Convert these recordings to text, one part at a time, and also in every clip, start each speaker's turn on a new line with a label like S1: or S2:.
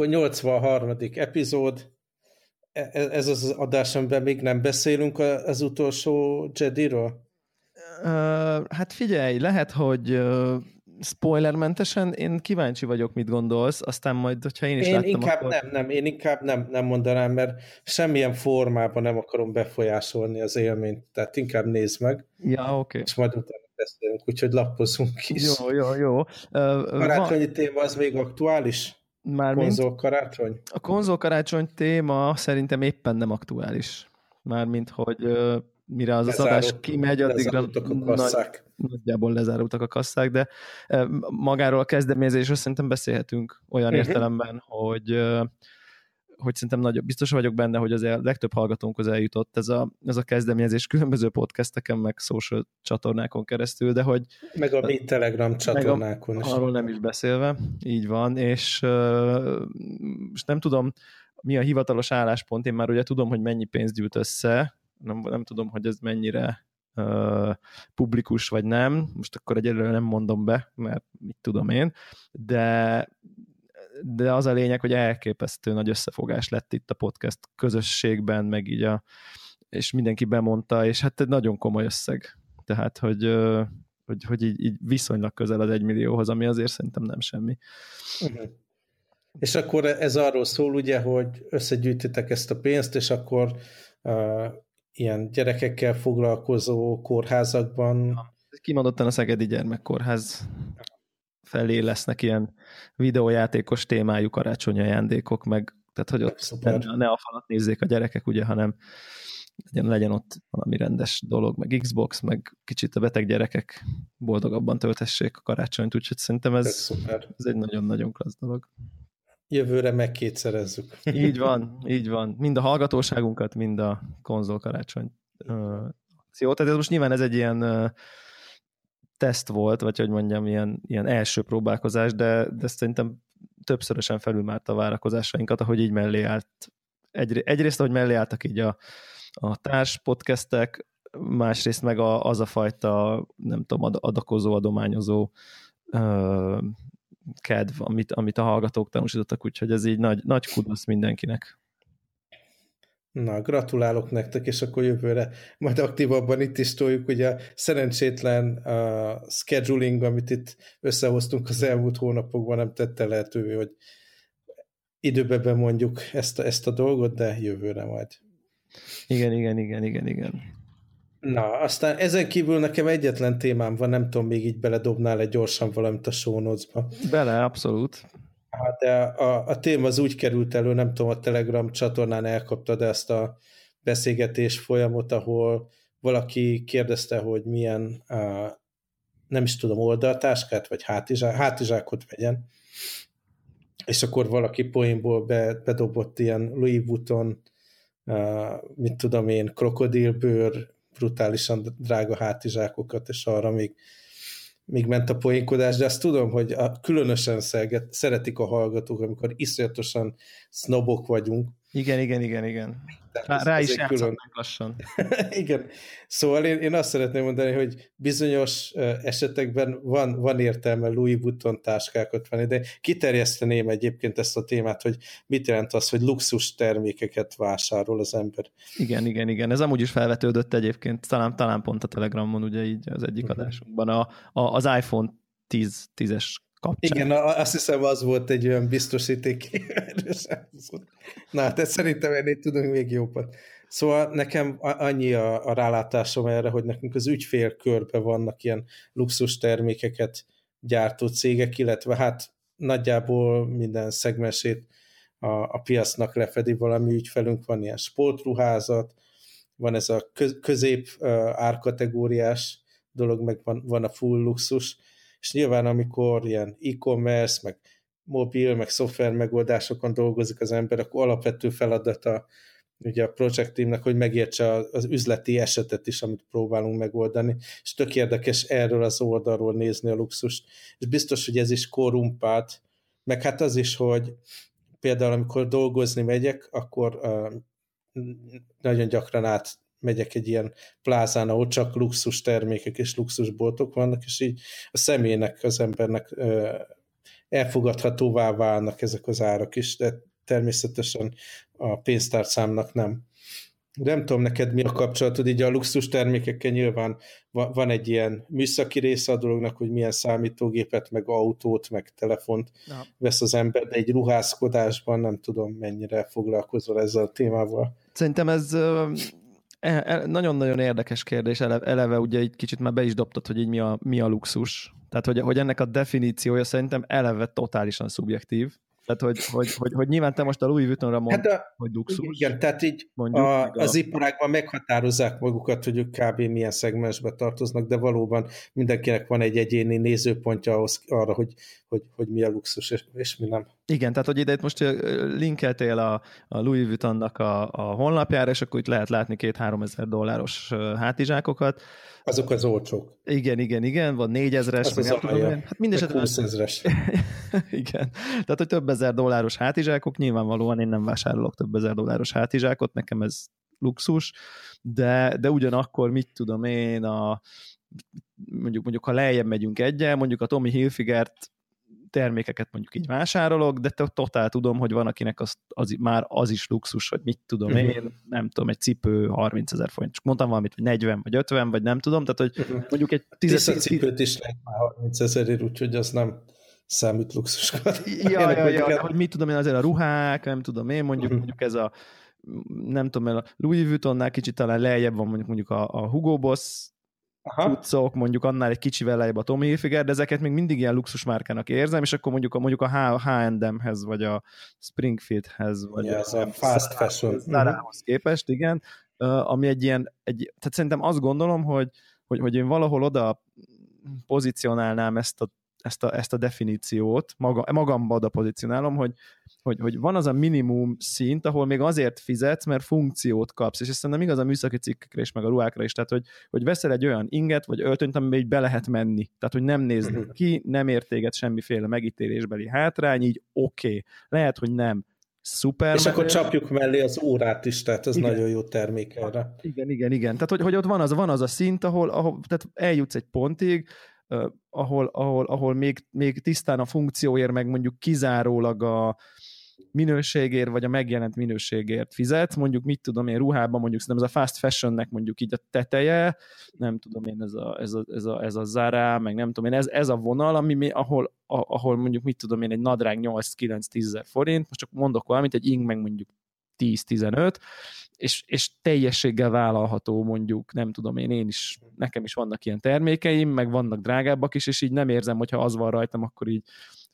S1: akkor 83. epizód, e, e, ez az adás, amiben még nem beszélünk az utolsó Jedi-ről?
S2: Uh, hát figyelj, lehet, hogy uh, spoilermentesen én kíváncsi vagyok, mit gondolsz, aztán majd, hogyha én is
S1: én
S2: láttam,
S1: inkább
S2: akkor...
S1: nem, nem, én inkább nem, nem mondanám, mert semmilyen formában nem akarom befolyásolni az élményt, tehát inkább nézd meg.
S2: Ja, oké. Okay.
S1: És majd utána beszélünk, úgyhogy lappozunk is.
S2: Jó, jó, jó. Uh,
S1: Karácsonyi van... téma az még aktuális?
S2: Már
S1: konzol karácsony?
S2: A konzol karácsony téma szerintem éppen nem aktuális. Mármint, hogy uh, mire az Lezárult, az adás kimegy, addigra
S1: a kasszák.
S2: Nagy, nagyjából lezárultak a kasszák, de magáról a kezdeményezésről szerintem beszélhetünk olyan uh-huh. értelemben, hogy hogy szerintem nagyobb, biztos vagyok benne, hogy az el, legtöbb hallgatónkhoz eljutott ez a, ez a kezdeményezés különböző podcasteken, meg social csatornákon keresztül, de hogy...
S1: Meg a mi Telegram csatornákon
S2: is. Arról nem is beszélve, így van, és most nem tudom, mi a hivatalos álláspont, én már ugye tudom, hogy mennyi pénzt gyűjt össze, nem, nem tudom, hogy ez mennyire uh, publikus vagy nem, most akkor egyelőre nem mondom be, mert mit tudom én, de de az a lényeg, hogy elképesztő nagy összefogás lett itt a podcast közösségben, meg így a, és mindenki bemondta, és hát egy nagyon komoly összeg. Tehát, hogy, hogy, hogy így, így viszonylag közel az egymillióhoz, ami azért szerintem nem semmi.
S1: Uh-huh. És akkor ez arról szól ugye, hogy összegyűjtitek ezt a pénzt, és akkor uh, ilyen gyerekekkel foglalkozó kórházakban...
S2: Kimondottan a Szegedi Gyermekkórház felé lesznek ilyen videójátékos témájú karácsonyi ajándékok, meg tehát hogy ott ne, ne a falat nézzék a gyerekek, ugye, hanem legyen, legyen ott valami rendes dolog, meg Xbox, meg kicsit a beteg gyerekek boldogabban töltessék a karácsonyt, úgyhogy szerintem ez, ez, ez egy nagyon-nagyon klassz dolog.
S1: Jövőre megkétszerezzük.
S2: Így van, így van. Mind a hallgatóságunkat, mind a konzol karácsony akciót. Tehát ez most nyilván ez egy ilyen teszt volt, vagy hogy mondjam, ilyen, ilyen első próbálkozás, de, de szerintem többszörösen felülmárta a várakozásainkat, ahogy így mellé állt. Egy, egyrészt, ahogy mellé álltak így a, a társ podcastek, másrészt meg a, az a fajta, nem tudom, adakozó, adományozó ö, kedv, amit, amit a hallgatók tanúsítottak, úgyhogy ez így nagy, nagy kudosz mindenkinek.
S1: Na, gratulálok nektek, és akkor jövőre majd aktívabban itt is toljuk, ugye a szerencsétlen a scheduling, amit itt összehoztunk az elmúlt hónapokban, nem tette lehetővé, hogy időbe bemondjuk ezt a, ezt a dolgot, de jövőre majd.
S2: Igen, igen, igen, igen, igen.
S1: Na, aztán ezen kívül nekem egyetlen témám van, nem tudom, még így beledobnál egy gyorsan valamit a show notes-ba.
S2: Bele, abszolút.
S1: Hát de a, a téma az úgy került elő, nem tudom, a Telegram csatornán elkaptad ezt a beszélgetés folyamot, ahol valaki kérdezte, hogy milyen, uh, nem is tudom, oldaltáskát, vagy hátizsák, hátizsákot vegyen, és akkor valaki poénból be, bedobott ilyen Louis Vuitton, uh, mit tudom én, krokodilbőr, brutálisan drága hátizsákokat, és arra még még ment a poénkodás, de azt tudom, hogy a, különösen szelget, szeretik a hallgatók, amikor iszonyatosan sznobok vagyunk.
S2: Igen, igen, igen, igen. Rá, rá is külön... lassan.
S1: igen. Szóval én, én azt szeretném mondani, hogy bizonyos esetekben van, van értelme Louis Vuitton táskákat venni, de kiterjeszteném egyébként ezt a témát, hogy mit jelent az, hogy luxus termékeket vásárol az ember.
S2: Igen, igen, igen. Ez amúgy is felvetődött egyébként, talán, talán pont a Telegramon, ugye így az egyik uh-huh. adásunkban. A, a, az iPhone 10, 10-es kapcsán.
S1: Igen, azt hiszem az volt egy olyan biztosíték. Na, tehát szerintem ennél tudunk még jobbat. Szóval nekem annyi a, a rálátásom erre, hogy nekünk az ügyfélkörben vannak ilyen luxus termékeket gyártó cégek, illetve hát nagyjából minden szegmensét a, a piacnak lefedi valami ügyfelünk, van ilyen sportruházat, van ez a közép árkategóriás dolog, meg van, van a full luxus, és nyilván amikor ilyen e-commerce, meg mobil, meg szoftver megoldásokon dolgozik az ember, akkor alapvető feladata ugye a project teamnek, hogy megértse az üzleti esetet is, amit próbálunk megoldani, és tök érdekes erről az oldalról nézni a luxust, és biztos, hogy ez is korrumpált, meg hát az is, hogy például amikor dolgozni megyek, akkor uh, nagyon gyakran át megyek egy ilyen plázán, ahol csak luxus termékek és luxusboltok vannak, és így a személynek, az embernek elfogadhatóvá válnak ezek az árak is, de természetesen a pénztárcámnak nem. Nem tudom neked mi a kapcsolatod, így a luxus termékekkel nyilván van egy ilyen műszaki része a dolognak, hogy milyen számítógépet, meg autót, meg telefont ja. vesz az ember, de egy ruházkodásban nem tudom mennyire foglalkozol ezzel a témával.
S2: Szerintem ez nagyon-nagyon érdekes kérdés, eleve, eleve ugye egy kicsit már be is dobtad, hogy így mi a, mi a luxus. Tehát, hogy, hogy ennek a definíciója szerintem eleve totálisan szubjektív. Tehát, hogy, hogy, hogy, hogy nyilván te most a Louis Vuittonra mondod, hát a, hogy luxus.
S1: Igen, tehát így mondjuk, a, a... az iparágban meghatározzák magukat, hogy ők kb. milyen szegmensbe tartoznak, de valóban mindenkinek van egy egyéni nézőpontja ahhoz, arra, hogy, hogy, hogy mi a luxus és, és mi nem.
S2: Igen, tehát hogy ide itt most linkeltél a, a Louis Vuittonnak a, a honlapjára, és akkor itt lehet látni két-három ezer dolláros hátizsákokat,
S1: azok az olcsók.
S2: Igen, igen, igen, van négyezres, az az tudom én. Hát
S1: mindesetre... 20 ezres.
S2: igen, tehát hogy több ezer dolláros hátizsákok, nyilvánvalóan én nem vásárolok több ezer dolláros hátizsákot, nekem ez luxus, de, de ugyanakkor mit tudom én, a, mondjuk, mondjuk ha lejjebb megyünk egyen, mondjuk a Tommy Hilfigert termékeket mondjuk így vásárolok, de totál tudom, hogy van, akinek az, az, már az is luxus, hogy mit tudom uh-huh. én, nem tudom, egy cipő 30 ezer forint. Csak mondtam valamit, hogy 40 vagy 50, vagy nem tudom, tehát hogy uh-huh. mondjuk egy
S1: 10 cipőt is lehet már 30 ezerért, úgyhogy az nem számít luxuskat.
S2: Ja, ja, ja, ja, hogy mit tudom én, azért a ruhák, nem tudom én, mondjuk, uh-huh. mondjuk ez a nem tudom, a Louis Vuittonnál kicsit talán lejjebb van mondjuk, mondjuk a, a Hugo Boss cuccok, mondjuk annál egy kicsivel lejjebb a Tommy Hilfiger, de ezeket még mindig ilyen luxusmárkának érzem, és akkor mondjuk a, mondjuk a H&M-hez, vagy a Springfieldhez, vagy
S1: ja, a, a fast fashion.
S2: Zara-hoz képest, igen, ami egy ilyen, egy, tehát szerintem azt gondolom, hogy, hogy, hogy én valahol oda pozícionálnám ezt a ezt a, ezt a definíciót, maga, magamba oda pozícionálom, hogy, hogy, hogy van az a minimum szint, ahol még azért fizetsz, mert funkciót kapsz, és ezt nem igaz a műszaki cikkekre és meg a ruhákra is, tehát hogy, hogy veszel egy olyan inget, vagy öltönyt, amiben így be lehet menni, tehát hogy nem néz mhm. ki, nem értéget semmiféle megítélésbeli hátrány, így oké. Okay. Lehet, hogy nem szuper.
S1: És akkor csapjuk mellé az órát is, tehát ez igen. nagyon jó termék erre.
S2: Igen, igen, igen. Tehát, hogy, hogy ott van az, van az a szint, ahol, ahol tehát eljutsz egy pontig, ahol, ahol, ahol még, még tisztán a funkcióért, meg mondjuk kizárólag a, minőségért, vagy a megjelent minőségért fizet, mondjuk mit tudom én ruhában, mondjuk szerintem ez a fast fashionnek mondjuk így a teteje, nem tudom én, ez a, ez a, ez a, ez a Zara, meg nem tudom én, ez, ez a vonal, ami, ahol, ahol mondjuk mit tudom én, egy nadrág 8-9-10 ezer forint, most csak mondok valamit, egy ing meg mondjuk 10-15, és, és teljességgel vállalható mondjuk, nem tudom én, én is, nekem is vannak ilyen termékeim, meg vannak drágábbak is, és így nem érzem, hogyha az van rajtam, akkor így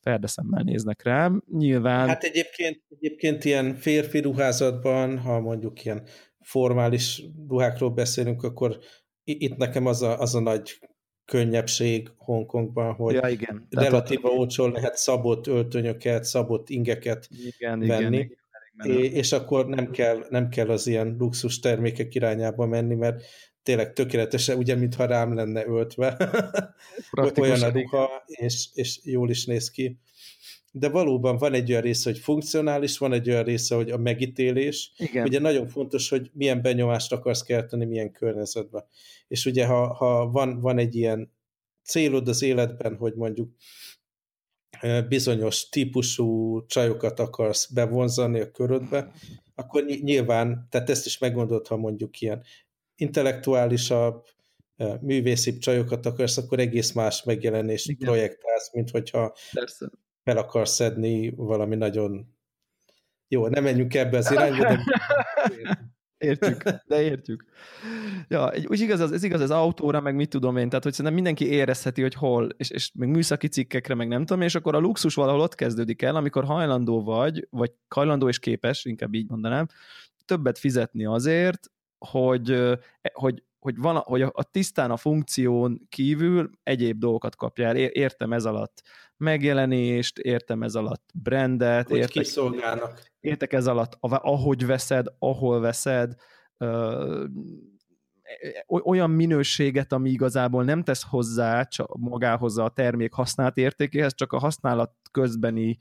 S2: ferdeszemmel néznek rám. Nyilván...
S1: Hát egyébként, egyébként ilyen férfi ruházatban, ha mondjuk ilyen formális ruhákról beszélünk, akkor itt nekem az a, az a nagy könnyebbség Hongkongban, hogy
S2: ja, igen.
S1: relatíva olcsón lehet szabott öltönyöket, szabott ingeket igen, venni. Igen, és akkor nem kell, nem kell az ilyen luxus termékek irányába menni, mert tényleg tökéletesen, ugye, mintha rám lenne öltve. olyan a ruha, és, és jól is néz ki. De valóban van egy olyan része, hogy funkcionális, van egy olyan része, hogy a megítélés. Igen. Ugye nagyon fontos, hogy milyen benyomást akarsz kelteni, milyen környezetben. És ugye, ha, ha van, van egy ilyen célod az életben, hogy mondjuk bizonyos típusú csajokat akarsz bevonzani a körödbe, akkor nyilván, tehát ezt is meggondolod, ha mondjuk ilyen intellektuálisabb, művészi csajokat akarsz, akkor egész más megjelenés Igen. projektálsz, mint hogyha Persze. fel akarsz szedni valami nagyon jó, nem menjünk ebbe az irányba, de
S2: Értjük, de értjük. Ja, úgy igaz, ez igaz az autóra, meg mit tudom én, tehát hogy szerintem mindenki érezheti, hogy hol, és, és meg műszaki cikkekre, meg nem tudom, és akkor a luxus valahol ott kezdődik el, amikor hajlandó vagy, vagy hajlandó és képes, inkább így mondanám, többet fizetni azért, hogy, e, hogy, hogy, van, hogy a, tisztán a funkción kívül egyéb dolgokat kapjál. Értem ez alatt megjelenést, értem ez alatt brandet,
S1: hogy értek, kiszolgálnak.
S2: értek ez alatt, ahogy veszed, ahol veszed, ö, olyan minőséget, ami igazából nem tesz hozzá csak magához a termék használt értékéhez, csak a használat közbeni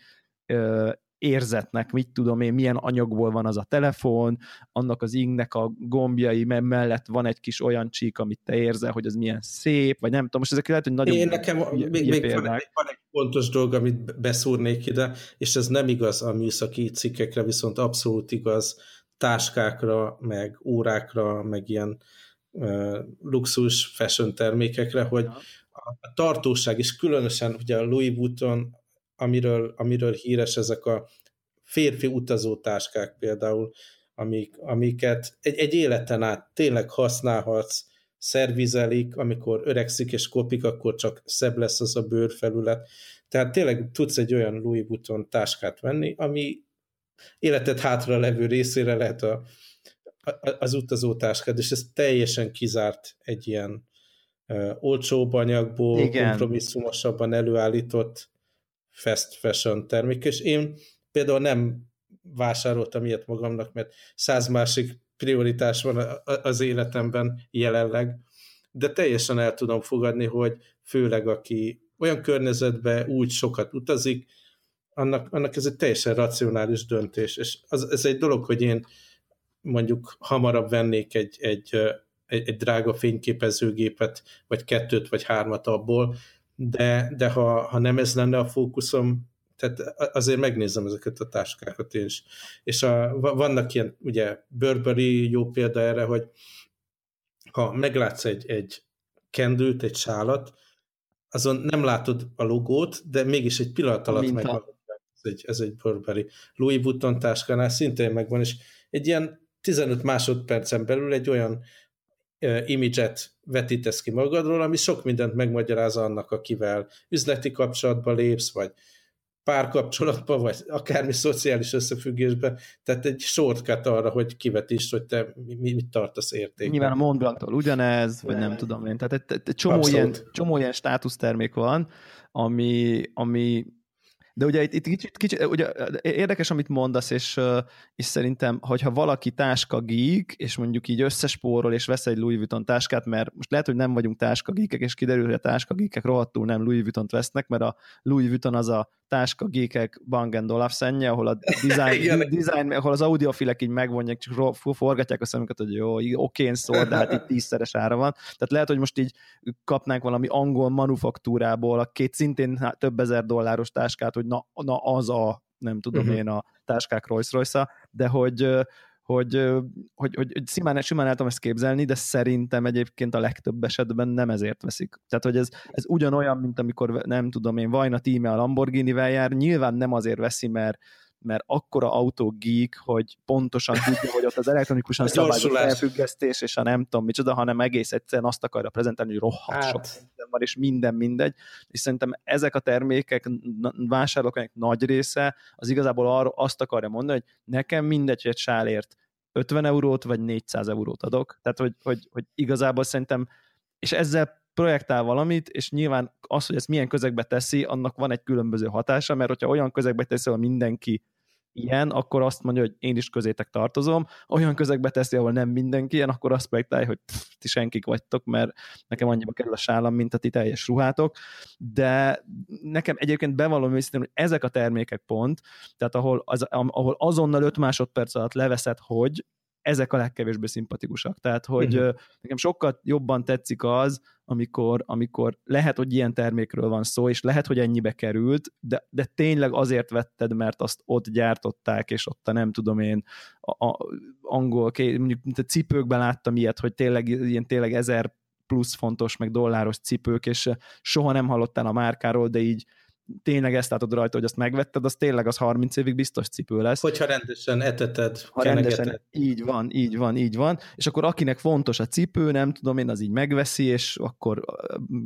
S2: ö, érzetnek, mit tudom én, milyen anyagból van az a telefon, annak az ingnek a gombjai mellett van egy kis olyan csík, amit te érzel, hogy az milyen szép, vagy nem tudom, most ezek lehet, hogy nagyon
S1: Én nekem még, még van, egy, van egy fontos dolog, amit beszúrnék ide, és ez nem igaz a műszaki cikkekre, viszont abszolút igaz táskákra, meg órákra, meg ilyen uh, luxus fashion termékekre, hogy a tartóság, és különösen ugye a Louis Vuitton, amiről, amiről híres ezek a férfi utazótáskák például, amik, amiket egy, egy életen át tényleg használhatsz, szervizelik, amikor öregszik és kopik, akkor csak szebb lesz az a bőrfelület. Tehát tényleg tudsz egy olyan Louis Vuitton táskát venni, ami életed hátra levő részére lehet a, a, az utazótáskád, és ez teljesen kizárt egy ilyen uh, olcsóbb anyagból, Igen. kompromisszumosabban előállított fast fashion termék, és én például nem vásároltam ilyet magamnak, mert száz másik prioritás van az életemben jelenleg, de teljesen el tudom fogadni, hogy főleg aki olyan környezetbe úgy sokat utazik, annak, annak ez egy teljesen racionális döntés, és az, ez egy dolog, hogy én mondjuk hamarabb vennék egy, egy, egy, egy drága fényképezőgépet, vagy kettőt, vagy hármat abból, de, de ha, ha nem ez lenne a fókuszom, tehát azért megnézem ezeket a táskákat én is. És a, vannak ilyen, ugye Burberry jó példa erre, hogy ha meglátsz egy, egy kendült, egy sálat, azon nem látod a logót, de mégis egy pillanat alatt meg ez egy, ez egy Burberry. Louis Vuitton táskánál szintén megvan, és egy ilyen 15 másodpercen belül egy olyan imidzset vetítesz ki magadról, ami sok mindent megmagyaráz annak, akivel üzleti kapcsolatba lépsz, vagy párkapcsolatban, vagy akármi szociális összefüggésben, tehát egy shortcut arra, hogy kivetítsd, hogy te mit tartasz értékben.
S2: Nyilván a Montblanc-tól ugyanez, vagy nem tudom én, tehát egy, egy csomó, ilyen, csomó ilyen státusztermék van, ami, ami de ugye itt, itt kicsit, kicsit ugye érdekes, amit mondasz, és, és szerintem, hogyha valaki táska geek, és mondjuk így összespórol, és vesz egy Louis Vuitton táskát, mert most lehet, hogy nem vagyunk táska geekek, és kiderül, hogy a táska geekek rohadtul nem Louis Vuitton-t vesznek, mert a Louis Vuitton az a táska geekek Bang Olufsenje, ahol a design, design, ahol az audiofilek így megvonják, csak forgatják a szemüket, hogy jó, okén szól, de hát itt tízszeres ára van. Tehát lehet, hogy most így kapnánk valami angol manufaktúrából a két szintén több ezer dolláros táskát, hogy na, na az a, nem tudom uh-huh. én, a táskák Rolls royce de hogy hogy, hogy, hogy, hogy simán, simán el tudom ezt képzelni, de szerintem egyébként a legtöbb esetben nem ezért veszik. Tehát, hogy ez, ez ugyanolyan, mint amikor nem tudom én, Vajna tíme a Lamborghini-vel jár, nyilván nem azért veszi, mert mert akkora autógeek, hogy pontosan tudja, hogy ott az elektronikusan szabályozott felfüggesztés, és a nem tudom micsoda, hanem egész egyszerűen azt akarja prezentálni, hogy rohadt hát. sok minden van, és minden mindegy. És szerintem ezek a termékek, vásárlók nagy része, az igazából arra azt akarja mondani, hogy nekem mindegy, hogy egy sálért 50 eurót, vagy 400 eurót adok. Tehát, hogy, hogy, hogy igazából szerintem, és ezzel projektál valamit, és nyilván az, hogy ezt milyen közegbe teszi, annak van egy különböző hatása, mert hogyha olyan közegbe teszi, ahol mindenki ilyen, akkor azt mondja, hogy én is közétek tartozom. Olyan közegbe teszi, ahol nem mindenki ilyen, akkor azt projektálja, hogy ti senkik vagytok, mert nekem annyiba kerül a sálam, mint a ti teljes ruhátok. De nekem egyébként bevallom őszintén, hogy ezek a termékek pont, tehát ahol, az, ahol azonnal 5 másodperc alatt leveszed, hogy ezek a legkevésbé szimpatikusak. Tehát, hogy uh-huh. nekem sokkal jobban tetszik az, amikor, amikor lehet, hogy ilyen termékről van szó, és lehet, hogy ennyibe került, de, de tényleg azért vetted, mert azt ott gyártották, és ott a nem tudom én, a, a angol, mondjuk mint a cipőkben láttam ilyet, hogy tényleg ilyen tényleg ezer plusz fontos, meg dolláros cipők, és soha nem hallottál a márkáról, de így tényleg ezt látod rajta, hogy azt megvetted, az tényleg az 30 évig biztos cipő lesz.
S1: Hogyha rendesen eteted,
S2: ha rendesen, így van, így van, így van, és akkor akinek fontos a cipő, nem tudom én, az így megveszi, és akkor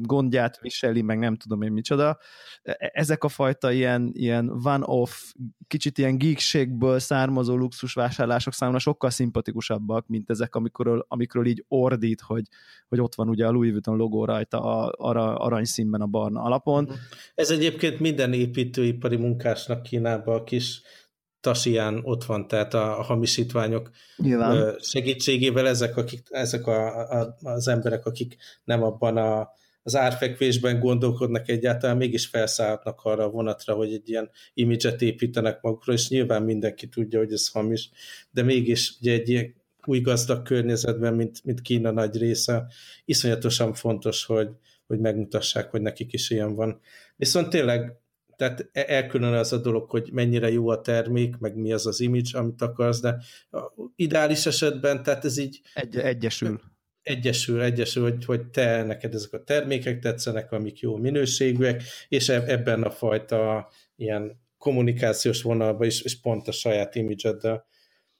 S2: gondját viseli, meg nem tudom én micsoda. E, e, ezek a fajta ilyen, ilyen one-off, kicsit ilyen geekségből származó luxusvásárlások számomra sokkal szimpatikusabbak, mint ezek, amikről, amikről így ordít, hogy, hogy ott van ugye a Louis Vuitton logó rajta a, arra aranyszínben a barna alapon.
S1: Ez egyébként minden építőipari munkásnak Kínában a kis tasián ott van, tehát a, a hamisítványok Nyilván. segítségével ezek, akik, ezek a, a, az emberek, akik nem abban a, az árfekvésben gondolkodnak egyáltalán, mégis felszállhatnak arra a vonatra, hogy egy ilyen imidzset építenek magukra, és nyilván mindenki tudja, hogy ez hamis, de mégis ugye egy ilyen új gazdag környezetben, mint, mint Kína nagy része, iszonyatosan fontos, hogy, hogy megmutassák, hogy nekik is ilyen van. Viszont tényleg tehát e- elkülön az a dolog, hogy mennyire jó a termék, meg mi az az image, amit akarsz, de ideális esetben, tehát ez így...
S2: Egy, egyesül.
S1: Egyesül, egyesül, hogy, hogy te, neked ezek a termékek tetszenek, amik jó minőségűek, és ebben a fajta ilyen kommunikációs vonalban is, és pont a saját imidzseddel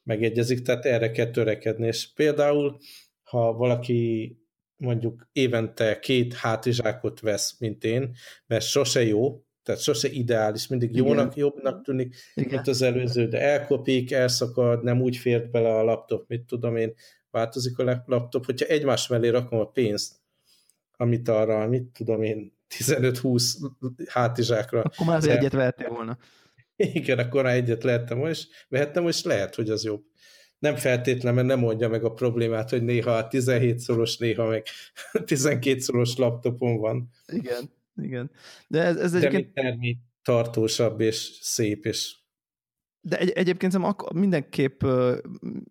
S1: megegyezik, tehát erre kell törekedni, és például, ha valaki mondjuk évente két hátizsákot vesz, mint én, mert sose jó, tehát sose ideális, mindig Igen. jónak, jobbnak tűnik, Igen. mint az előző, de elkopik, elszakad, nem úgy fért bele a laptop, mit tudom én, változik a laptop, hogyha egymás mellé rakom a pénzt, amit arra, mit tudom én, 15-20 hátizsákra.
S2: Akkor már az egyet vehettél volna.
S1: Igen, akkor már egyet lehettem és vehettem, és lehet, hogy az jobb. Nem feltétlen, mert nem mondja meg a problémát, hogy néha 17 szoros, néha meg 12 szoros laptopon van.
S2: Igen. Igen. De ez, ez
S1: De egyébként... termi tartósabb és szép, és
S2: de egy, egyébként mindenképp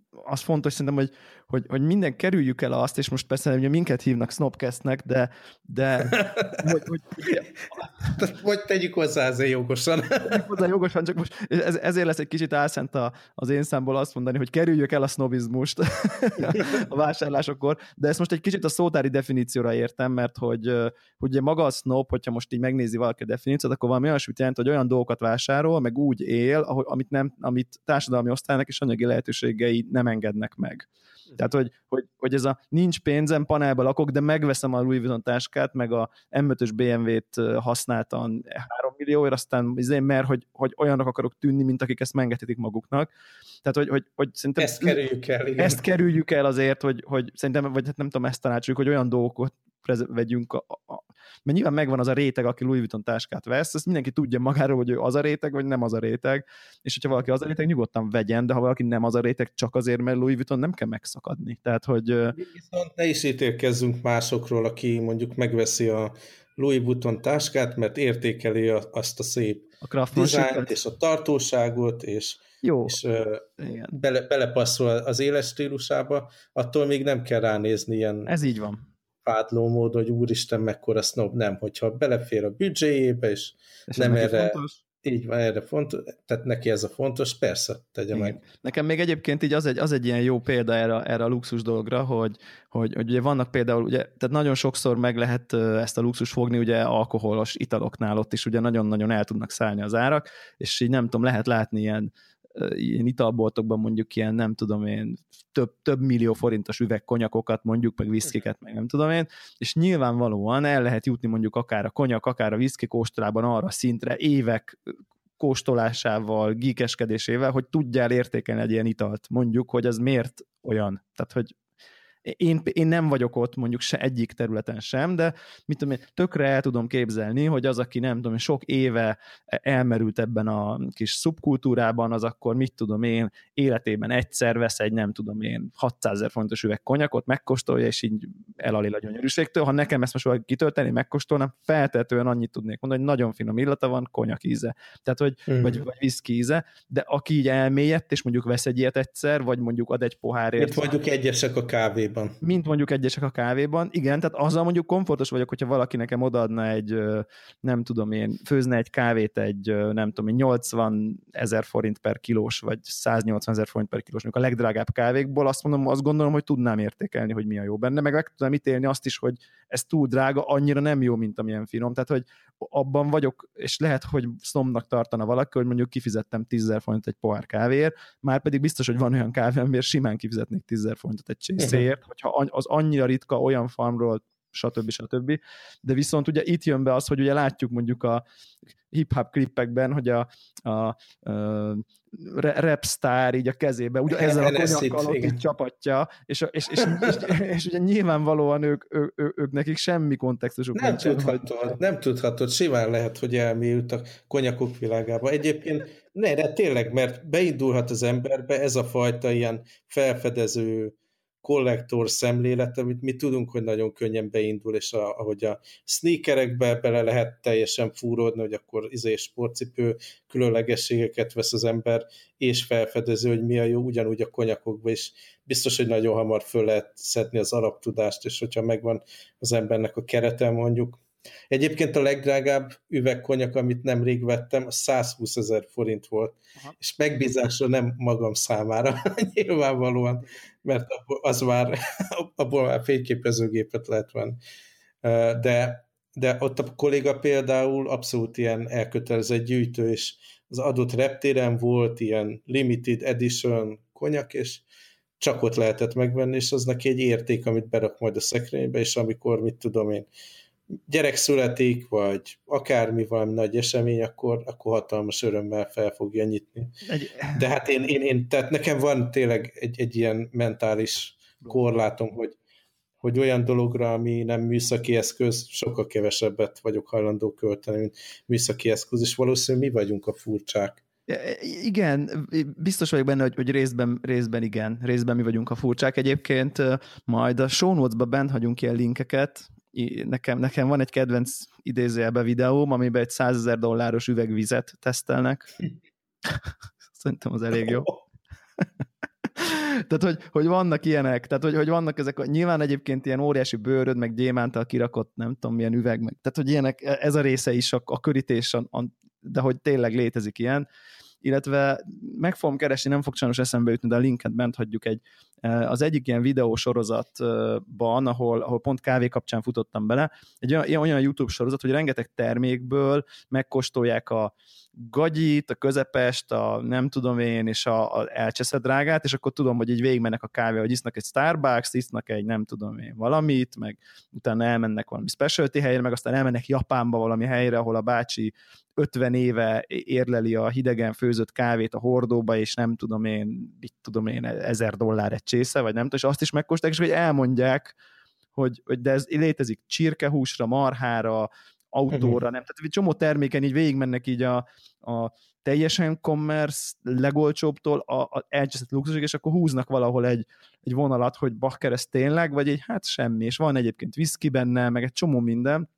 S2: az fontos szerintem, hogy, hogy, hogy minden kerüljük el azt, és most persze hogy minket hívnak Snopcastnek, de, de
S1: hogy, hogy, vagy tegyük hozzá azért jogosan.
S2: Tegyük hozzá jogosan, csak most ez, ezért lesz egy kicsit álszent a, az én számból azt mondani, hogy kerüljük el a sznobizmust a vásárlásokkor, de ezt most egy kicsit a szótári definícióra értem, mert hogy, hogy ugye maga a snob, hogyha most így megnézi valaki a definíciót, akkor valami olyasmit jelent, hogy olyan dolgokat vásárol, meg úgy él, ahogy, amit, nem, amit társadalmi osztálynak és anyagi lehetőségei nem engednek meg. Tehát, hogy, hogy, hogy ez a nincs pénzem, panelba lakok, de megveszem a Louis Vuitton táskát, meg a M5-ös BMW-t használtan 3 millióért, aztán azért, mert hogy, hogy olyanok akarok tűnni, mint akik ezt megengedhetik maguknak. Tehát, hogy, hogy, hogy szerintem...
S1: Ezt kerüljük el, igen.
S2: Ezt kerüljük el azért, hogy, hogy szerintem, vagy hát nem tudom, ezt tanácsoljuk, hogy olyan dolgokat vegyünk, a, a, mert nyilván megvan az a réteg, aki Louis Vuitton táskát vesz, ezt mindenki tudja magáról, hogy ő az a réteg, vagy nem az a réteg, és hogyha valaki az a réteg, nyugodtan vegyen, de ha valaki nem az a réteg, csak azért, mert Louis Vuitton nem kell megszakadni. Tehát, hogy...
S1: Viszont ne is ítélkezzünk másokról, aki mondjuk megveszi a Louis Vuitton táskát, mert értékeli azt a szép a dizájnt, és a tartóságot, és,
S2: Jó.
S1: és uh, bele, belepasszol az éles stílusába, attól még nem kell ránézni ilyen
S2: Ez így van
S1: fádló mód, hogy úristen, mekkora snob, nem, hogyha belefér a büdzséjébe, és, és nem erre, fontos? így van, erre fontos, tehát neki ez a fontos, persze, tegye Igen. meg.
S2: Nekem még egyébként így az egy, az egy ilyen jó példa erre, erre a luxus dologra, hogy, hogy, hogy ugye vannak például, ugye, tehát nagyon sokszor meg lehet ezt a luxus fogni, ugye alkoholos italoknál ott is ugye nagyon-nagyon el tudnak szállni az árak, és így nem tudom, lehet látni ilyen ilyen italboltokban mondjuk ilyen, nem tudom én, több, több millió forintos üvegkonyakokat mondjuk, meg viszkiket, meg nem tudom én, és nyilvánvalóan el lehet jutni mondjuk akár a konyak, akár a viszki kóstolában arra szintre évek kóstolásával, gíkeskedésével, hogy tudjál értékelni egy ilyen italt, mondjuk, hogy ez miért olyan. Tehát, hogy én, én nem vagyok ott mondjuk se egyik területen sem, de mit tudom én, tökre el tudom képzelni, hogy az, aki nem tudom, sok éve elmerült ebben a kis szubkultúrában, az akkor mit tudom én, életében egyszer vesz egy nem tudom én 600 ezer fontos üveg konyakot, megkóstolja, és így elalil a gyönyörűségtől. Ha nekem ezt most valaki kitölteni, megkóstolnám, feltetően annyit tudnék mondani, hogy nagyon finom illata van, konyak íze. Tehát, hogy, mm. vagy, vagy viszki íze, de aki így elmélyedt, és mondjuk vesz egy ilyet egyszer, vagy mondjuk ad egy pohárért.
S1: Itt mondjuk egyesek a kávé kávéban.
S2: Mint mondjuk egyesek a kávéban. Igen, tehát azzal mondjuk komfortos vagyok, hogyha valaki nekem odaadna egy, nem tudom én, főzne egy kávét egy, nem tudom én, 80 ezer forint per kilós, vagy 180 ezer forint per kilós, a legdrágább kávékból, azt mondom, azt gondolom, hogy tudnám értékelni, hogy mi a jó benne, meg meg tudom ítélni azt is, hogy ez túl drága, annyira nem jó, mint amilyen finom. Tehát, hogy abban vagyok, és lehet, hogy szomnak tartana valaki, hogy mondjuk kifizettem 10 forint egy pohár kávéért, már pedig biztos, hogy van olyan kávé, amiért simán kifizetnék 10 forintot egy csészéért, hogyha az annyira ritka olyan farmról stb. stb. De viszont ugye itt jön be az, hogy ugye látjuk mondjuk a hip-hop klippekben, hogy a, a, a rapstar így a kezébe, ugye ezzel a konyakkal ott így csapatja, és, és, és, és, és, ugye nyilvánvalóan ők, ők, ők, ők nekik semmi kontextusuk
S1: nem tudhatod, hogy... nem tudhatod, simán lehet, hogy elmélyült a konyakok világába. Egyébként ne, de tényleg, mert beindulhat az emberbe ez a fajta ilyen felfedező kollektor szemlélet, amit mi tudunk, hogy nagyon könnyen beindul, és a, ahogy a sneakerekbe bele lehet teljesen fúródni, hogy akkor izé sportcipő különlegességeket vesz az ember, és felfedező, hogy mi a jó, ugyanúgy a konyakokba is. Biztos, hogy nagyon hamar föl lehet szedni az alaptudást, és hogyha megvan az embernek a kerete mondjuk, Egyébként a legdrágább üvegkonyak, amit nemrég vettem, a 120 ezer forint volt, Aha. és megbízásra nem magam számára, nyilvánvalóan, mert az már, abból már fényképezőgépet lehet venni. De, de ott a kolléga például abszolút ilyen elkötelezett gyűjtő, és az adott reptéren volt ilyen limited edition konyak, és csak ott lehetett megvenni, és az neki egy érték, amit berak majd a szekrénybe, és amikor, mit tudom én, gyerek születik, vagy akármi valami nagy esemény, akkor, akkor hatalmas örömmel fel fogja nyitni. Egy... De hát én, én, én, tehát nekem van tényleg egy, egy ilyen mentális korlátom, hogy, hogy olyan dologra, ami nem műszaki eszköz, sokkal kevesebbet vagyok hajlandó költeni, mint műszaki eszköz, és valószínűleg mi vagyunk a furcsák.
S2: Igen, biztos vagyok benne, hogy, hogy részben, részben igen, részben mi vagyunk a furcsák. Egyébként majd a show notes-ba bent hagyunk ilyen linkeket, nekem, nekem van egy kedvenc idézőjelbe videóm, amiben egy 100 ezer dolláros üvegvizet tesztelnek. Szerintem az elég jó. tehát, hogy, hogy vannak ilyenek, tehát, hogy, hogy vannak ezek, nyilván egyébként ilyen óriási bőröd, meg gyémántal kirakott, nem tudom, milyen üveg, meg, tehát, hogy ilyenek, ez a része is a, a körítés, a, a, de hogy tényleg létezik ilyen, illetve meg fogom keresni, nem fog sajnos eszembe jutni, de a linket bent hagyjuk egy, az egyik ilyen videósorozatban, ahol, ahol pont kávé kapcsán futottam bele, egy olyan, olyan YouTube sorozat, hogy rengeteg termékből megkóstolják a gagyit, a közepest, a nem tudom én, és a, a elcseszett drágát, és akkor tudom, hogy így végigmennek a kávé, hogy isznak egy Starbucks, isznak egy nem tudom én valamit, meg utána elmennek valami specialty helyre, meg aztán elmennek Japánba valami helyre, ahol a bácsi 50 éve érleli a hidegen főzött kávét a hordóba, és nem tudom én, mit tudom én, ezer dollár egy csésze, vagy nem tudom, és azt is megkóstolják, és hogy elmondják, hogy, hogy de ez létezik csirkehúsra, marhára, autóra, uh-huh. nem. Tehát egy csomó terméken így végigmennek így a, a teljesen commerce legolcsóbbtól a, a elcseszett luxusig, és akkor húznak valahol egy, egy vonalat, hogy bakker ez tényleg, vagy egy hát semmi, és van egyébként whisky benne, meg egy csomó minden,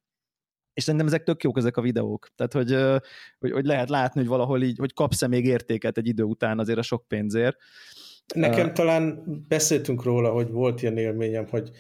S2: és szerintem ezek tök jók ezek a videók. Tehát, hogy, hogy, hogy lehet látni, hogy valahol így, hogy kapsz-e még értéket egy idő után azért a sok pénzért.
S1: Nekem uh, talán beszéltünk róla, hogy volt ilyen élményem, hogy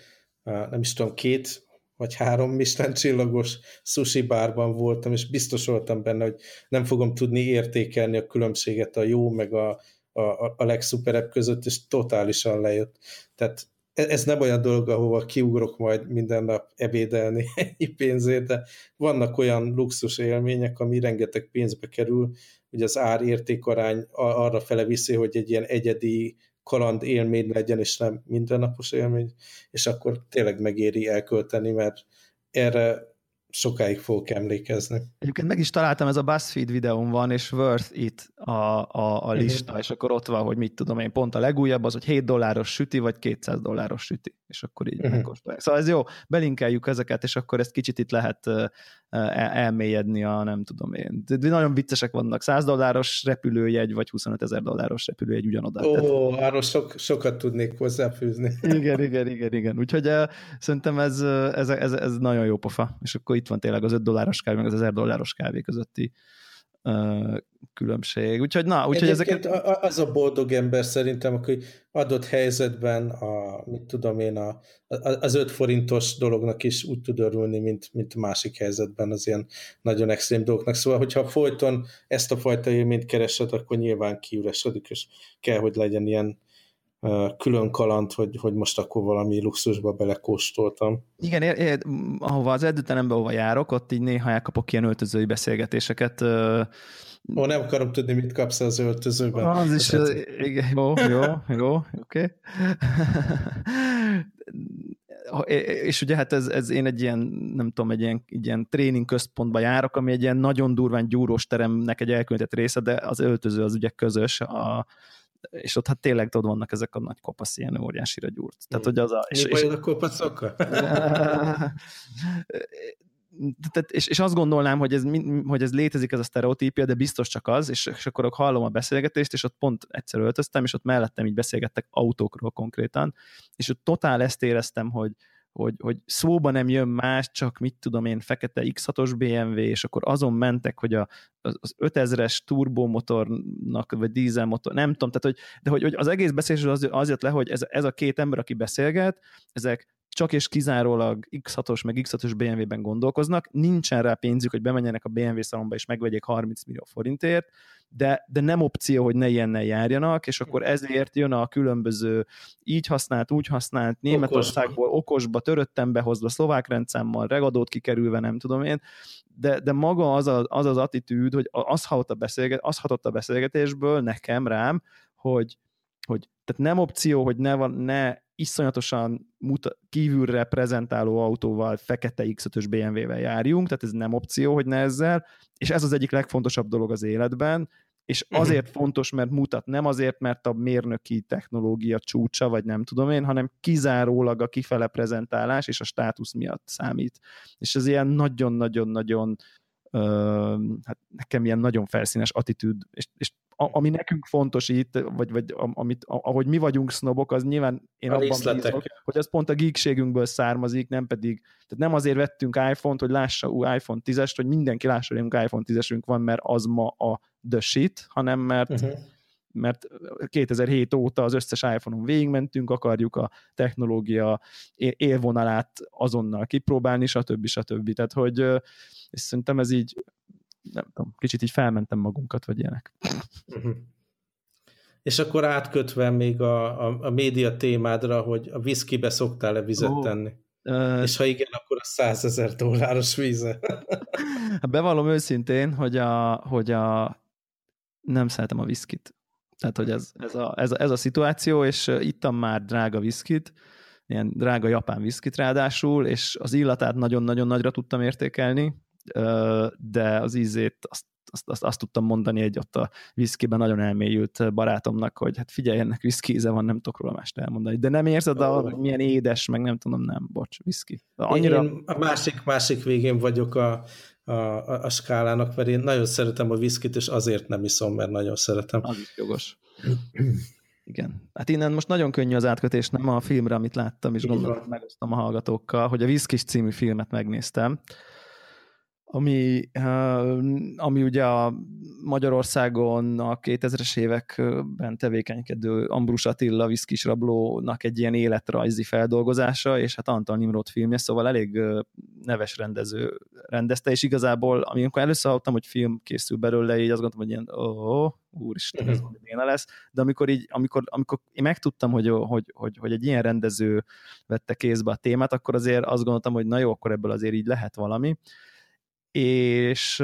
S1: uh, nem is tudom, két vagy három Michelin csillagos sushi bárban voltam, és biztos voltam benne, hogy nem fogom tudni értékelni a különbséget a jó meg a, a, a legszuperebb között, és totálisan lejött. Tehát ez nem olyan dolog, ahova kiugrok majd minden nap ebédelni ennyi pénzért, de vannak olyan luxus élmények, ami rengeteg pénzbe kerül, hogy az ár-értékarány arra fele viszi, hogy egy ilyen egyedi kaland élmény legyen, és nem mindennapos élmény, és akkor tényleg megéri elkölteni, mert erre sokáig fogok emlékezni.
S2: Egyébként meg is találtam, ez a BuzzFeed videón van, és worth it a, a, a lista, és akkor ott van, hogy mit tudom én, pont a legújabb az, hogy 7 dolláros süti, vagy 200 dolláros süti, és akkor így uh-huh. megkóstolják. Szóval ez jó, belinkeljük ezeket, és akkor ezt kicsit itt lehet elmélyedni a nem tudom én. De nagyon viccesek vannak, 100 dolláros repülőjegy, vagy 25 ezer dolláros repülőjegy ugyanoda.
S1: Ó, Tehát... arról sok, sokat tudnék hozzáfűzni.
S2: Igen, igen, igen, igen. Úgyhogy uh, szerintem ez, ez, ez, ez nagyon jó pofa, és akkor itt van tényleg az 5 dolláros kávé, meg az 1000 dolláros kávé közötti uh, különbség. Úgyhogy na, úgyhogy
S1: ezeket... az a boldog ember szerintem, aki adott helyzetben a, mit tudom én, a, az 5 forintos dolognak is úgy tud örülni, mint, mint másik helyzetben az ilyen nagyon extrém dolgoknak. Szóval, hogyha folyton ezt a fajta élményt keresed, akkor nyilván kiüresedik, és kell, hogy legyen ilyen külön kaland, hogy, hogy most akkor valami luxusba belekóstoltam.
S2: Igen, ér, ér, ahova az edzőterembe, ahova járok, ott így néha elkapok ilyen öltözői beszélgetéseket.
S1: Ó, nem akarom tudni, mit kapsz az öltözőben.
S2: Az is, az, igen, jó, jó, jó, oké. Okay. és ugye hát ez, ez én egy ilyen, nem tudom, egy ilyen, egy ilyen tréning központba járok, ami egy ilyen nagyon durván gyúrós teremnek egy elkülönített része, de az öltöző az ugye közös, a, és ott hát tényleg tudod, vannak ezek a nagy kopasz ilyen óriásira gyúrt. Tehát, hogy az a...
S1: És, és, a kopaszokkal?
S2: tehát, és, és azt gondolnám, hogy ez, hogy ez létezik ez a sztereotípia, de biztos csak az, és, és akkor hallom a beszélgetést, és ott pont egyszer öltöztem, és ott mellettem így beszélgettek autókról konkrétan, és ott totál ezt éreztem, hogy, hogy, hogy szóba nem jön más, csak mit tudom én, fekete X6-os BMW, és akkor azon mentek, hogy a, az 5000-es turbomotornak, vagy dízelmotor, nem csak és kizárólag X6-os meg X6-os BMW-ben gondolkoznak, nincsen rá pénzük, hogy bemenjenek a BMW szalomba és megvegyék 30 millió forintért, de, de nem opció, hogy ne ilyennel járjanak, és akkor ezért jön a különböző így használt, úgy használt, Németországból okosba, töröttem behozva, szlovák rendszámmal, regadót kikerülve, nem tudom én, de, de maga az, a, az az attitűd, hogy az hatott, a beszélget, az hatott a beszélgetésből nekem, rám, hogy, hogy tehát nem opció, hogy ne, van, ne iszonyatosan muta, kívülre prezentáló autóval, fekete X5-ös BMW-vel járjunk, tehát ez nem opció, hogy ne ezzel, és ez az egyik legfontosabb dolog az életben, és mhm. azért fontos, mert mutat, nem azért, mert a mérnöki technológia csúcsa, vagy nem tudom én, hanem kizárólag a kifele prezentálás és a státusz miatt számít. És ez ilyen nagyon-nagyon-nagyon hát nekem ilyen nagyon felszínes attitűd, és, és ami nekünk fontos itt, vagy, vagy amit, ahogy mi vagyunk sznobok, az nyilván én a abban bízok, hogy az pont a geekségünkből származik, nem pedig, tehát nem azért vettünk iPhone-t, hogy lássa ú, iPhone 10-est, hogy mindenki lássa, hogy iPhone 10-esünk van, mert az ma a the shit, hanem mert uh-huh mert 2007 óta az összes iPhone-on végigmentünk, akarjuk a technológia élvonalát azonnal kipróbálni, stb. stb. Tehát, hogy és szerintem ez így nem tudom, kicsit így felmentem magunkat, vagy ilyenek. Uh-huh.
S1: És akkor átkötve még a, a, a média témádra, hogy a viszkibe szoktál-e vizet oh. tenni? Uh, és ha igen, akkor a 100 ezer dolláros víze.
S2: Hát bevallom őszintén, hogy a, hogy a nem szeretem a viszkit. Tehát, hogy ez, ez, a, ez, a, ez a szituáció, és ittam már drága viszkit, ilyen drága japán viszkit ráadásul, és az illatát nagyon-nagyon nagyra tudtam értékelni, de az ízét azt, azt, azt, azt tudtam mondani egy ott a viszkiben nagyon elmélyült barátomnak, hogy hát figyelj, ennek viszki íze van, nem tudok róla mást elmondani. De nem érzed, oh. a, milyen édes, meg nem tudom, nem, bocs, viszki.
S1: Annyira... Én a másik, másik végén vagyok a, a, a, a skálának, mert én nagyon szeretem a viszkit, és azért nem iszom, mert nagyon szeretem.
S2: Az is jogos. Igen. Hát innen most nagyon könnyű az átkötés, nem a filmre, amit láttam, és gondolom, megosztom a hallgatókkal, hogy a Viszkis című filmet megnéztem, ami, ami ugye a Magyarországon a 2000-es években tevékenykedő Ambrus Attila Viszkis rablónak egy ilyen életrajzi feldolgozása, és hát Antal Nimrod filmje, szóval elég neves rendező rendezte, és igazából, amikor először hallottam, hogy film készül belőle, így azt gondoltam, hogy ilyen, ó, oh, úristen, ez uh-huh. Mhm. lesz, de amikor így, amikor, amikor én megtudtam, hogy, hogy, hogy, hogy egy ilyen rendező vette kézbe a témát, akkor azért azt gondoltam, hogy na jó, akkor ebből azért így lehet valami, és,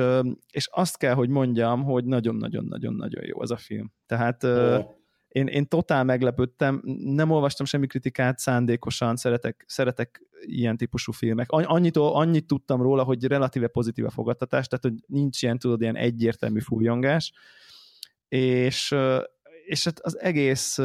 S2: és azt kell, hogy mondjam, hogy nagyon-nagyon-nagyon-nagyon jó az a film. Tehát oh. én, én totál meglepődtem, nem olvastam semmi kritikát szándékosan, szeretek, szeretek ilyen típusú filmek. Annyit, annyit tudtam róla, hogy relatíve pozitív a fogadtatás, tehát hogy nincs ilyen, tudod, ilyen egyértelmű fújongás, és, és hát az egész,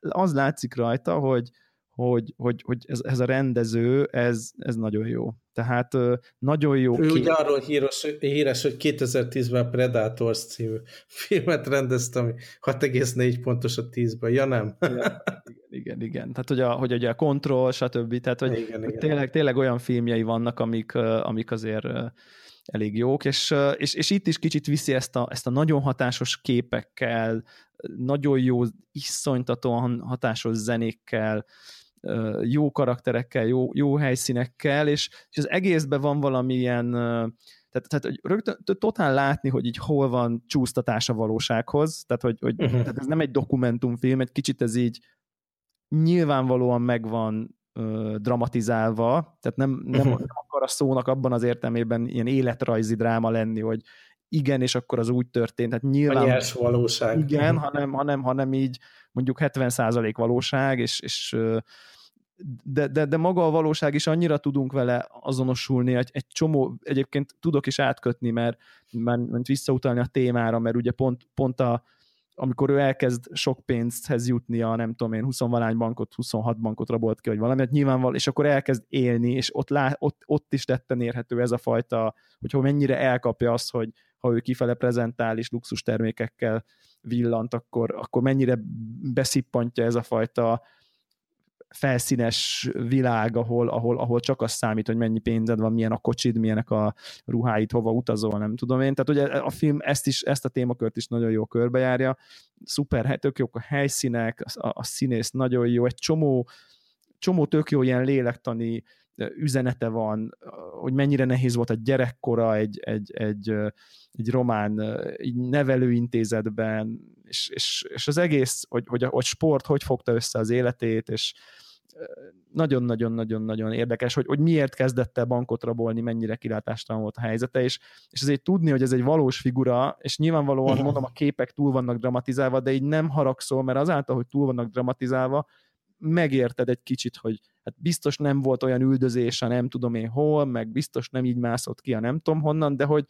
S2: az látszik rajta, hogy, hogy, hogy, hogy ez, ez a rendező, ez, ez nagyon jó. Tehát nagyon jó.
S1: Ő ugye arról híres, híres, hogy 2010-ben Predators című filmet rendezte, ami 6,4 pontos a 10-ben. Ja nem?
S2: igen, igen, igen. Tehát, hogy a, hogy ugye a Control, stb. Tehát, hogy, igen, hogy igen. Tényleg, tényleg olyan filmjei vannak, amik, amik azért elég jók, és, és, és itt is kicsit viszi ezt a, ezt a nagyon hatásos képekkel, nagyon jó, iszonytatóan hatásos zenékkel, jó karakterekkel, jó, jó helyszínekkel, és, és az egészben van valamilyen, tehát, tehát rögtön totál látni, hogy így hol van csúsztatás a valósághoz, tehát hogy, hogy uh-huh. tehát ez nem egy dokumentumfilm, egy kicsit ez így nyilvánvalóan megvan ö, dramatizálva, tehát nem, nem, uh-huh. nem akar a szónak abban az értelmében ilyen életrajzi dráma lenni, hogy igen, és akkor az úgy történt. Tehát nyilván, a
S1: nyers valóság.
S2: Igen, hanem, hanem, hanem így mondjuk 70% valóság, és, és de, de, de maga a valóság is annyira tudunk vele azonosulni, egy, egy csomó, egyébként tudok is átkötni, mert, mert, mert visszautalni a témára, mert ugye pont, pont a, amikor ő elkezd sok pénzhez jutni a nem tudom én, 20 valány bankot, 26 bankot rabolt ki, vagy valami, hát nyilvánvaló, és akkor elkezd élni, és ott, lá, ott, ott is tetten érhető ez a fajta, hogy mennyire elkapja azt, hogy ha ő kifele prezentál és luxus termékekkel villant, akkor, akkor mennyire beszippantja ez a fajta felszínes világ, ahol, ahol, ahol csak az számít, hogy mennyi pénzed van, milyen a kocsid, milyenek a ruháid, hova utazol, nem tudom én. Tehát ugye a film ezt, is, ezt a témakört is nagyon jó körbejárja. Szuper, tök jók a helyszínek, a, a színész nagyon jó, egy csomó, csomó tök jó ilyen lélektani üzenete van, hogy mennyire nehéz volt a gyerekkora egy, egy, egy, egy román egy nevelőintézetben, és, és, és az egész, hogy, hogy, hogy sport hogy fogta össze az életét, és nagyon-nagyon-nagyon-nagyon érdekes, hogy, hogy miért kezdett el bankot rabolni, mennyire kilátástalan volt a helyzete, és, és azért tudni, hogy ez egy valós figura, és nyilvánvalóan mondom, a képek túl vannak dramatizálva, de így nem haragszol, mert azáltal, hogy túl vannak dramatizálva, megérted egy kicsit, hogy hát biztos nem volt olyan üldözés a nem tudom én hol, meg biztos nem így mászott ki a nem tudom honnan, de hogy,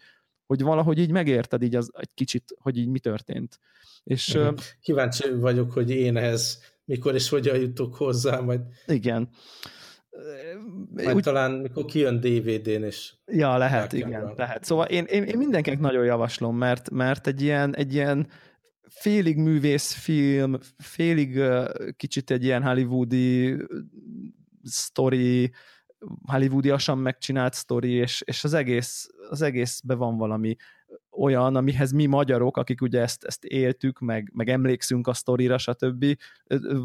S2: hogy valahogy így megérted így az, egy kicsit, hogy így mi történt. És, uh-huh.
S1: Kíváncsi vagyok, hogy én ehhez mikor és hogyan jutok hozzá, majd...
S2: Igen.
S1: Majd Úgy... talán mikor kijön DVD-n is.
S2: Ja, lehet, igen, van. lehet. Szóval én, én, én mindenkinek nagyon javaslom, mert, mert egy ilyen, egy ilyen félig művészfilm, félig uh, kicsit egy ilyen hollywoodi story, hollywoodiasan megcsinált sztori, és, és az, egész, az egészben van valami olyan, amihez mi magyarok, akik ugye ezt, ezt éltük, meg, meg emlékszünk a sztorira, stb.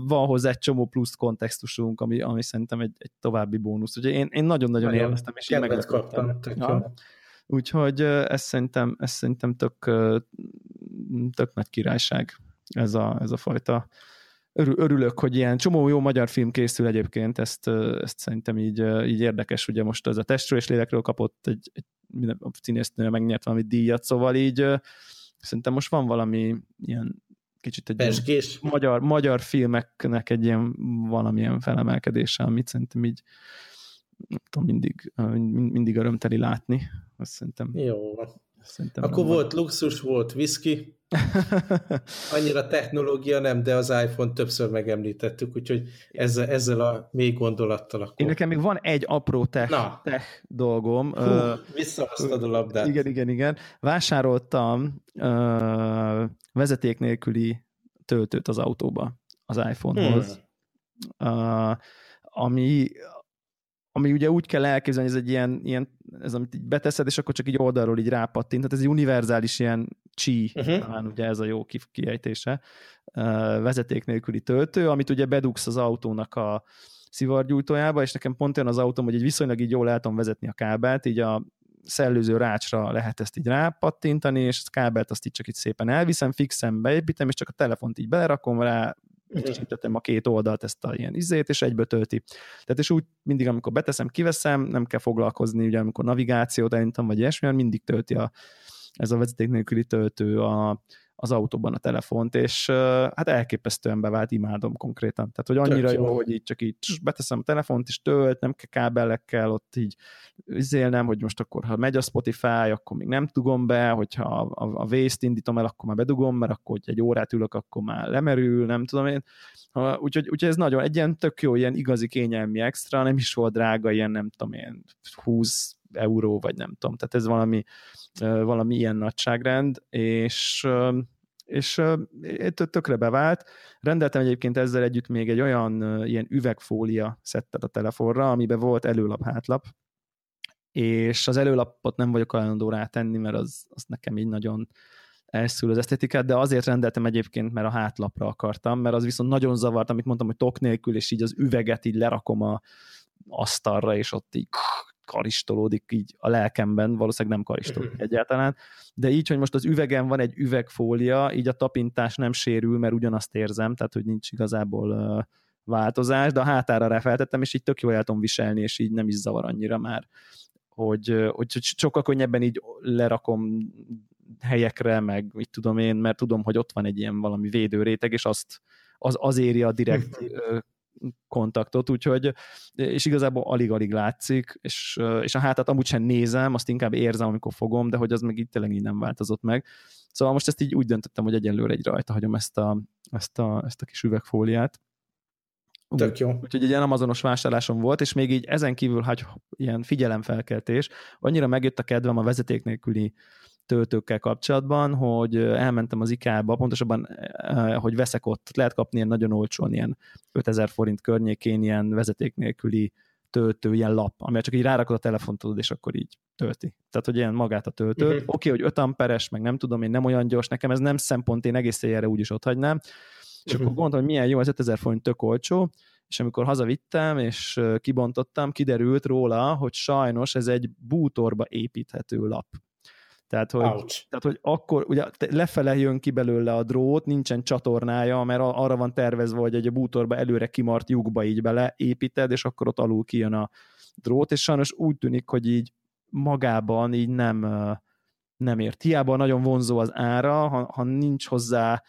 S2: Van hozzá egy csomó plusz kontextusunk, ami, ami szerintem egy, egy további bónusz. Ugye én, én nagyon-nagyon élveztem, és én. Ja. Úgyhogy ez szerintem, ez szerintem tök, tök nagy királyság ez a, ez a fajta örülök, hogy ilyen csomó jó magyar film készül egyébként, ezt, ezt szerintem így, így érdekes, ugye most ez a testről és lélekről kapott egy, egy a színésznő megnyert valami díjat, szóval így szerintem most van valami ilyen kicsit egy magyar, magyar filmeknek egy ilyen valamilyen felemelkedése, amit szerintem így nem tudom, mindig, mindig örömteli látni. Azt szerintem.
S1: Jó. Szerintem Akkor volt van. luxus, volt whisky, Annyira technológia nem, de az iPhone többször megemlítettük, úgyhogy ezzel, ezzel a mély gondolattal akkor...
S2: Én nekem még van egy apró tech, Na. tech dolgom.
S1: Hú, uh, visszahoztad a labdát.
S2: Igen, igen, igen. Vásároltam uh, vezeték nélküli töltőt az autóba, az iPhone-hoz. Hmm. Uh, ami, ami ugye úgy kell elképzelni, ez egy ilyen, ilyen ez amit így beteszed, és akkor csak így oldalról így rápattint, tehát ez egy univerzális ilyen Qi, uh-huh. talán ugye ez a jó kiejtése, vezeték nélküli töltő, amit ugye bedugsz az autónak a szivargyújtójába, és nekem pont olyan az autóm, hogy egy viszonylag így jól el tudom vezetni a kábelt, így a szellőző rácsra lehet ezt így rápattintani, és a kábelt azt így csak itt szépen elviszem, fixen beépítem, és csak a telefont így belerakom rá, kicsitettem a két oldalt ezt a ilyen izét, és egybe tölti. Tehát és úgy mindig, amikor beteszem, kiveszem, nem kell foglalkozni, ugye amikor navigációt elindítom, vagy ilyesmi, mindig tölti a, ez a vezeték nélküli töltő a, az autóban a telefont, és hát elképesztően bevált, imádom konkrétan. Tehát, hogy annyira jó, jó, hogy így csak így beteszem a telefont, és tölt, nem kell kábelekkel ott így izélnem, hogy most akkor, ha megy a Spotify, akkor még nem dugom be, hogyha a, a, a Waze-t indítom el, akkor már bedugom, mert akkor, hogy egy órát ülök, akkor már lemerül, nem tudom én. Úgyhogy, úgyhogy ez nagyon, egy ilyen tök jó, ilyen igazi kényelmi extra, nem is volt drága, ilyen nem tudom én, 20 euró, vagy nem tudom, tehát ez valami, valami ilyen nagyságrend, és és tökre bevált. Rendeltem egyébként ezzel együtt még egy olyan ilyen üvegfólia szettet a telefonra, amiben volt előlap, hátlap, és az előlapot nem vagyok hajlandó rátenni, mert az, az nekem így nagyon elszül az esztetikát, de azért rendeltem egyébként, mert a hátlapra akartam, mert az viszont nagyon zavart, amit mondtam, hogy tok nélkül, és így az üveget így lerakom a asztalra, és ott így karistolódik így a lelkemben, valószínűleg nem karistolódik mhm. egyáltalán, de így, hogy most az üvegen van egy üvegfólia, így a tapintás nem sérül, mert ugyanazt érzem, tehát hogy nincs igazából uh, változás, de a hátára ráfeltettem, és így tök jól el tudom viselni, és így nem is zavar annyira már, hogy, hogy sokkal könnyebben így lerakom helyekre, meg mit tudom én, mert tudom, hogy ott van egy ilyen valami védőréteg, és azt az, az éri a direkt kontaktot, úgyhogy, és igazából alig-alig látszik, és, és a hátat amúgy sem nézem, azt inkább érzem, amikor fogom, de hogy az meg itt tényleg így nem változott meg. Szóval most ezt így úgy döntöttem, hogy egyelőre egy rajta hagyom ezt a, ezt a, ezt a kis üvegfóliát.
S1: Tök jó.
S2: Úgyhogy egy ilyen amazonos vásárlásom volt, és még így ezen kívül, hogy ilyen figyelemfelkeltés, annyira megjött a kedvem a vezeték nélküli töltőkkel kapcsolatban, hogy elmentem az IKEA-ba, pontosabban, hogy veszek ott, lehet kapni ilyen nagyon olcsón, ilyen 5000 forint környékén ilyen vezeték nélküli töltő, ilyen lap, amire csak így rárakod a telefont, tudod, és akkor így tölti. Tehát, hogy ilyen magát a töltőt. Uh-huh. Oké, okay, hogy 5 amperes, meg nem tudom, én nem olyan gyors, nekem ez nem szempont, én egész éjjelre úgyis ott hagynám. És uh-huh. akkor gondoltam, hogy milyen jó, az 5000 forint tök olcsó, és amikor hazavittem, és kibontottam, kiderült róla, hogy sajnos ez egy bútorba építhető lap. Tehát hogy, tehát, hogy akkor ugye lefele jön ki belőle a drót, nincsen csatornája, mert arra van tervezve, hogy egy a bútorba előre kimart lyukba így beleépíted, és akkor ott alul kijön a drót, és sajnos úgy tűnik, hogy így magában így nem, nem ért. Hiába nagyon vonzó az ára, ha, ha nincs hozzá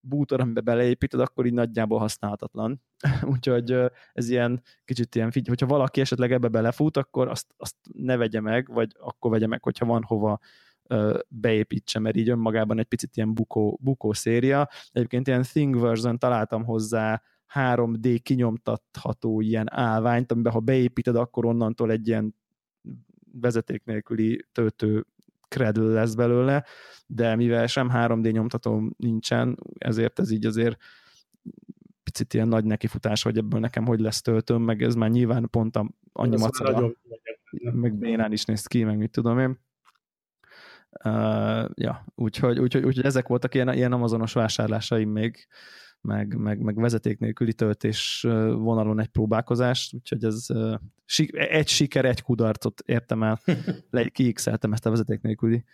S2: bútor, amiben beleépíted, akkor így nagyjából használhatatlan. Úgyhogy ez ilyen kicsit ilyen, hogyha valaki esetleg ebbe belefut, akkor azt, azt ne vegye meg, vagy akkor vegye meg, hogyha van hova beépítse, mert így önmagában egy picit ilyen bukó, bukó széria. Egyébként ilyen Thing version találtam hozzá 3D kinyomtatható ilyen állványt, amiben ha beépíted, akkor onnantól egy ilyen vezeték nélküli töltő Cradle lesz belőle, de mivel sem 3D nyomtató nincsen, ezért ez így azért picit ilyen nagy nekifutás, hogy ebből nekem hogy lesz töltöm, meg ez már nyilván pont a, annyi macera, meg bénán is néz ki, meg mit tudom én. Uh, ja, úgyhogy, úgyhogy, úgyhogy ezek voltak ilyen, ilyen amazonos vásárlásaim még, meg, meg, meg vezeték nélküli töltés vonalon egy próbálkozás, úgyhogy ez egy siker, egy kudarcot értem el, le, kiixeltem ezt a vezeték nélküli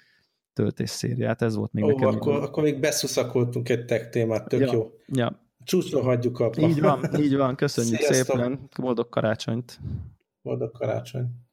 S2: töltés szériát, ez volt még
S1: Ó,
S2: nekem.
S1: Akkor, akkor még beszuszakoltunk egy tech témát, tök
S2: ja,
S1: jó.
S2: Ja.
S1: Csúcsra hagyjuk a...
S2: Így van, így van, köszönjük Sziasztok. szépen, boldog karácsonyt!
S1: Boldog karácsony!